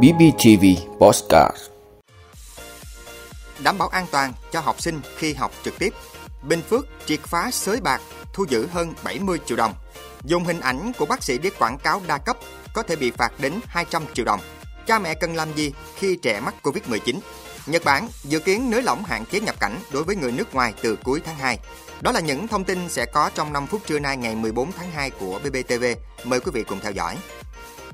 BBTV Postcard Đảm bảo an toàn cho học sinh khi học trực tiếp. Bình Phước triệt phá sới bạc, thu giữ hơn 70 triệu đồng. Dùng hình ảnh của bác sĩ để quảng cáo đa cấp có thể bị phạt đến 200 triệu đồng. Cha mẹ cần làm gì khi trẻ mắc Covid-19? Nhật Bản dự kiến nới lỏng hạn chế nhập cảnh đối với người nước ngoài từ cuối tháng 2. Đó là những thông tin sẽ có trong 5 phút trưa nay ngày 14 tháng 2 của BBTV. Mời quý vị cùng theo dõi.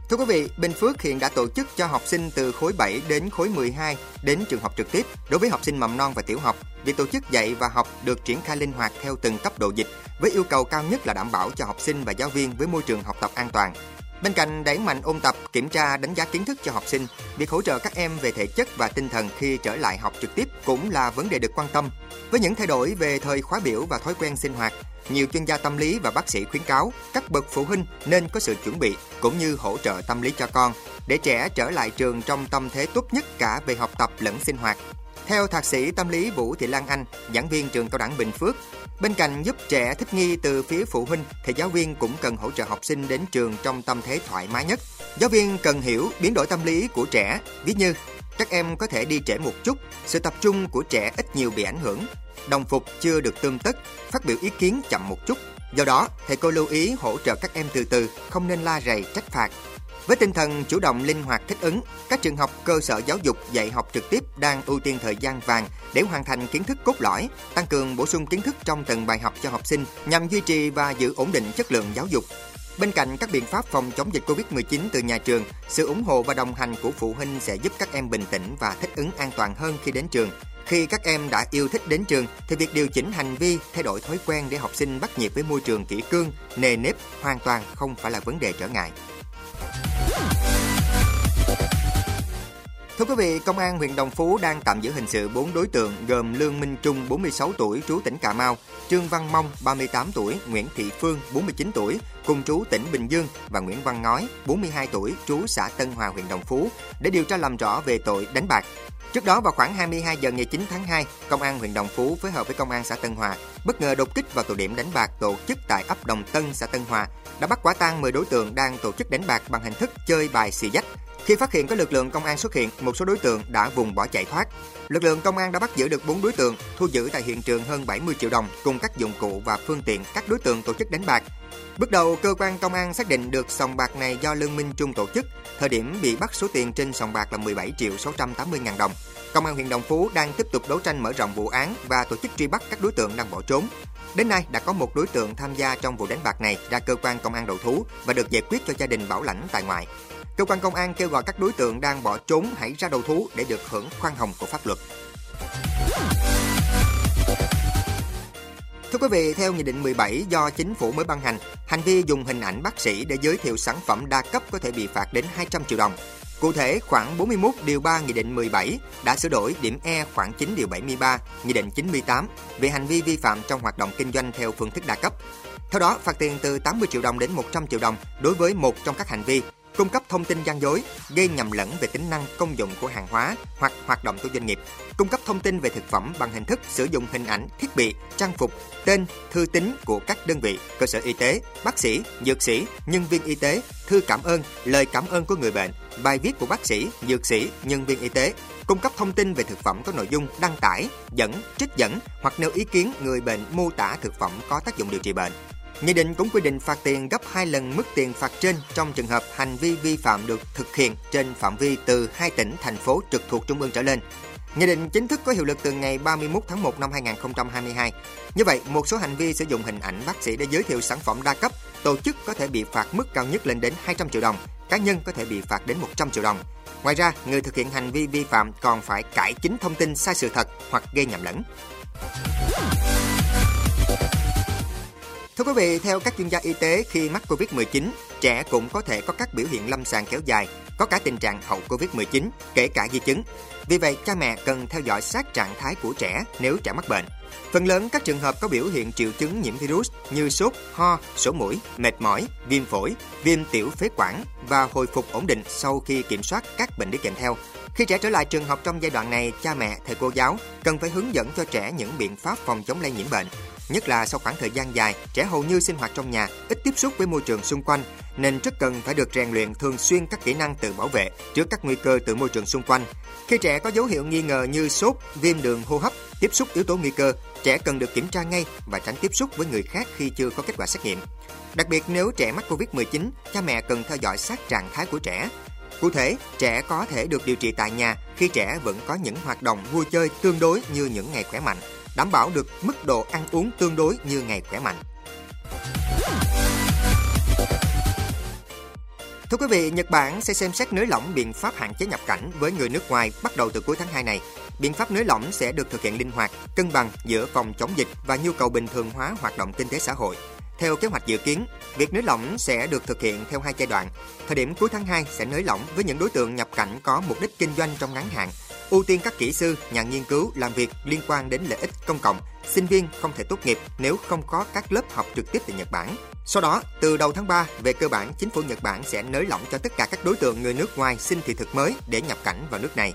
Thưa quý vị, Bình Phước hiện đã tổ chức cho học sinh từ khối 7 đến khối 12 đến trường học trực tiếp. Đối với học sinh mầm non và tiểu học, việc tổ chức dạy và học được triển khai linh hoạt theo từng cấp độ dịch với yêu cầu cao nhất là đảm bảo cho học sinh và giáo viên với môi trường học tập an toàn. Bên cạnh đẩy mạnh ôn tập, kiểm tra, đánh giá kiến thức cho học sinh, việc hỗ trợ các em về thể chất và tinh thần khi trở lại học trực tiếp cũng là vấn đề được quan tâm. Với những thay đổi về thời khóa biểu và thói quen sinh hoạt, nhiều chuyên gia tâm lý và bác sĩ khuyến cáo các bậc phụ huynh nên có sự chuẩn bị cũng như hỗ trợ tâm lý cho con để trẻ trở lại trường trong tâm thế tốt nhất cả về học tập lẫn sinh hoạt. Theo thạc sĩ tâm lý Vũ Thị Lan Anh, giảng viên trường cao đẳng Bình Phước, bên cạnh giúp trẻ thích nghi từ phía phụ huynh thì giáo viên cũng cần hỗ trợ học sinh đến trường trong tâm thế thoải mái nhất. Giáo viên cần hiểu biến đổi tâm lý của trẻ, ví như các em có thể đi trễ một chút, sự tập trung của trẻ ít nhiều bị ảnh hưởng, đồng phục chưa được tươm tất, phát biểu ý kiến chậm một chút. Do đó, thầy cô lưu ý hỗ trợ các em từ từ, không nên la rầy trách phạt. Với tinh thần chủ động linh hoạt thích ứng, các trường học cơ sở giáo dục dạy học trực tiếp đang ưu tiên thời gian vàng để hoàn thành kiến thức cốt lõi, tăng cường bổ sung kiến thức trong từng bài học cho học sinh nhằm duy trì và giữ ổn định chất lượng giáo dục. Bên cạnh các biện pháp phòng chống dịch Covid-19 từ nhà trường, sự ủng hộ và đồng hành của phụ huynh sẽ giúp các em bình tĩnh và thích ứng an toàn hơn khi đến trường. Khi các em đã yêu thích đến trường thì việc điều chỉnh hành vi, thay đổi thói quen để học sinh bắt nhịp với môi trường kỹ cương, nề nếp hoàn toàn không phải là vấn đề trở ngại. Thưa quý vị, Công an huyện Đồng Phú đang tạm giữ hình sự 4 đối tượng gồm Lương Minh Trung 46 tuổi trú tỉnh Cà Mau, Trương Văn Mong 38 tuổi, Nguyễn Thị Phương 49 tuổi cùng trú tỉnh Bình Dương và Nguyễn Văn Ngói 42 tuổi trú xã Tân Hòa huyện Đồng Phú để điều tra làm rõ về tội đánh bạc. Trước đó vào khoảng 22 giờ ngày 9 tháng 2, Công an huyện Đồng Phú phối hợp với Công an xã Tân Hòa bất ngờ đột kích vào tụ điểm đánh bạc tổ chức tại ấp Đồng Tân, xã Tân Hòa, đã bắt quả tang 10 đối tượng đang tổ chức đánh bạc bằng hình thức chơi bài xì dách. Khi phát hiện có lực lượng công an xuất hiện, một số đối tượng đã vùng bỏ chạy thoát. Lực lượng công an đã bắt giữ được 4 đối tượng, thu giữ tại hiện trường hơn 70 triệu đồng cùng các dụng cụ và phương tiện các đối tượng tổ chức đánh bạc. Bước đầu, cơ quan công an xác định được sòng bạc này do Lương Minh Trung tổ chức. Thời điểm bị bắt số tiền trên sòng bạc là 17 triệu 680 ngàn đồng. Công an huyện Đồng Phú đang tiếp tục đấu tranh mở rộng vụ án và tổ chức truy bắt các đối tượng đang bỏ trốn. Đến nay đã có một đối tượng tham gia trong vụ đánh bạc này ra cơ quan công an đầu thú và được giải quyết cho gia đình bảo lãnh tại ngoại. Cơ quan công an kêu gọi các đối tượng đang bỏ trốn hãy ra đầu thú để được hưởng khoan hồng của pháp luật. Thưa quý vị, theo Nghị định 17 do Chính phủ mới ban hành, hành vi dùng hình ảnh bác sĩ để giới thiệu sản phẩm đa cấp có thể bị phạt đến 200 triệu đồng. Cụ thể, khoảng 41 điều 3 Nghị định 17 đã sửa đổi điểm E khoảng 9 điều 73 Nghị định 98 về hành vi vi phạm trong hoạt động kinh doanh theo phương thức đa cấp. Theo đó, phạt tiền từ 80 triệu đồng đến 100 triệu đồng đối với một trong các hành vi cung cấp thông tin gian dối, gây nhầm lẫn về tính năng công dụng của hàng hóa hoặc hoạt động của doanh nghiệp, cung cấp thông tin về thực phẩm bằng hình thức sử dụng hình ảnh, thiết bị, trang phục, tên, thư tín của các đơn vị, cơ sở y tế, bác sĩ, dược sĩ, nhân viên y tế, thư cảm ơn, lời cảm ơn của người bệnh, bài viết của bác sĩ, dược sĩ, nhân viên y tế, cung cấp thông tin về thực phẩm có nội dung đăng tải, dẫn, trích dẫn hoặc nêu ý kiến người bệnh mô tả thực phẩm có tác dụng điều trị bệnh. Nghị định cũng quy định phạt tiền gấp 2 lần mức tiền phạt trên trong trường hợp hành vi vi phạm được thực hiện trên phạm vi từ hai tỉnh, thành phố trực thuộc trung ương trở lên. Nghị định chính thức có hiệu lực từ ngày 31 tháng 1 năm 2022. Như vậy, một số hành vi sử dụng hình ảnh bác sĩ để giới thiệu sản phẩm đa cấp, tổ chức có thể bị phạt mức cao nhất lên đến 200 triệu đồng, cá nhân có thể bị phạt đến 100 triệu đồng. Ngoài ra, người thực hiện hành vi vi phạm còn phải cải chính thông tin sai sự thật hoặc gây nhầm lẫn. Thưa quý vị, theo các chuyên gia y tế, khi mắc Covid-19, trẻ cũng có thể có các biểu hiện lâm sàng kéo dài, có cả tình trạng hậu Covid-19, kể cả di chứng. Vì vậy, cha mẹ cần theo dõi sát trạng thái của trẻ nếu trẻ mắc bệnh. Phần lớn các trường hợp có biểu hiện triệu chứng nhiễm virus như sốt, ho, sổ mũi, mệt mỏi, viêm phổi, viêm tiểu phế quản và hồi phục ổn định sau khi kiểm soát các bệnh lý kèm theo. Khi trẻ trở lại trường học trong giai đoạn này, cha mẹ, thầy cô giáo cần phải hướng dẫn cho trẻ những biện pháp phòng chống lây nhiễm bệnh. nhất là sau khoảng thời gian dài, trẻ hầu như sinh hoạt trong nhà, ít tiếp xúc với môi trường xung quanh, nên rất cần phải được rèn luyện thường xuyên các kỹ năng tự bảo vệ trước các nguy cơ từ môi trường xung quanh. Khi trẻ có dấu hiệu nghi ngờ như sốt, viêm đường hô hấp, tiếp xúc yếu tố nguy cơ, trẻ cần được kiểm tra ngay và tránh tiếp xúc với người khác khi chưa có kết quả xét nghiệm. Đặc biệt nếu trẻ mắc Covid-19, cha mẹ cần theo dõi sát trạng thái của trẻ. Cụ thể, trẻ có thể được điều trị tại nhà khi trẻ vẫn có những hoạt động vui chơi tương đối như những ngày khỏe mạnh, đảm bảo được mức độ ăn uống tương đối như ngày khỏe mạnh. Thưa quý vị, Nhật Bản sẽ xem xét nới lỏng biện pháp hạn chế nhập cảnh với người nước ngoài bắt đầu từ cuối tháng 2 này. Biện pháp nới lỏng sẽ được thực hiện linh hoạt, cân bằng giữa phòng chống dịch và nhu cầu bình thường hóa hoạt động kinh tế xã hội. Theo kế hoạch dự kiến, việc nới lỏng sẽ được thực hiện theo hai giai đoạn. Thời điểm cuối tháng 2 sẽ nới lỏng với những đối tượng nhập cảnh có mục đích kinh doanh trong ngắn hạn, ưu tiên các kỹ sư, nhà nghiên cứu làm việc liên quan đến lợi ích công cộng. Sinh viên không thể tốt nghiệp nếu không có các lớp học trực tiếp tại Nhật Bản. Sau đó, từ đầu tháng 3, về cơ bản, chính phủ Nhật Bản sẽ nới lỏng cho tất cả các đối tượng người nước ngoài xin thị thực mới để nhập cảnh vào nước này.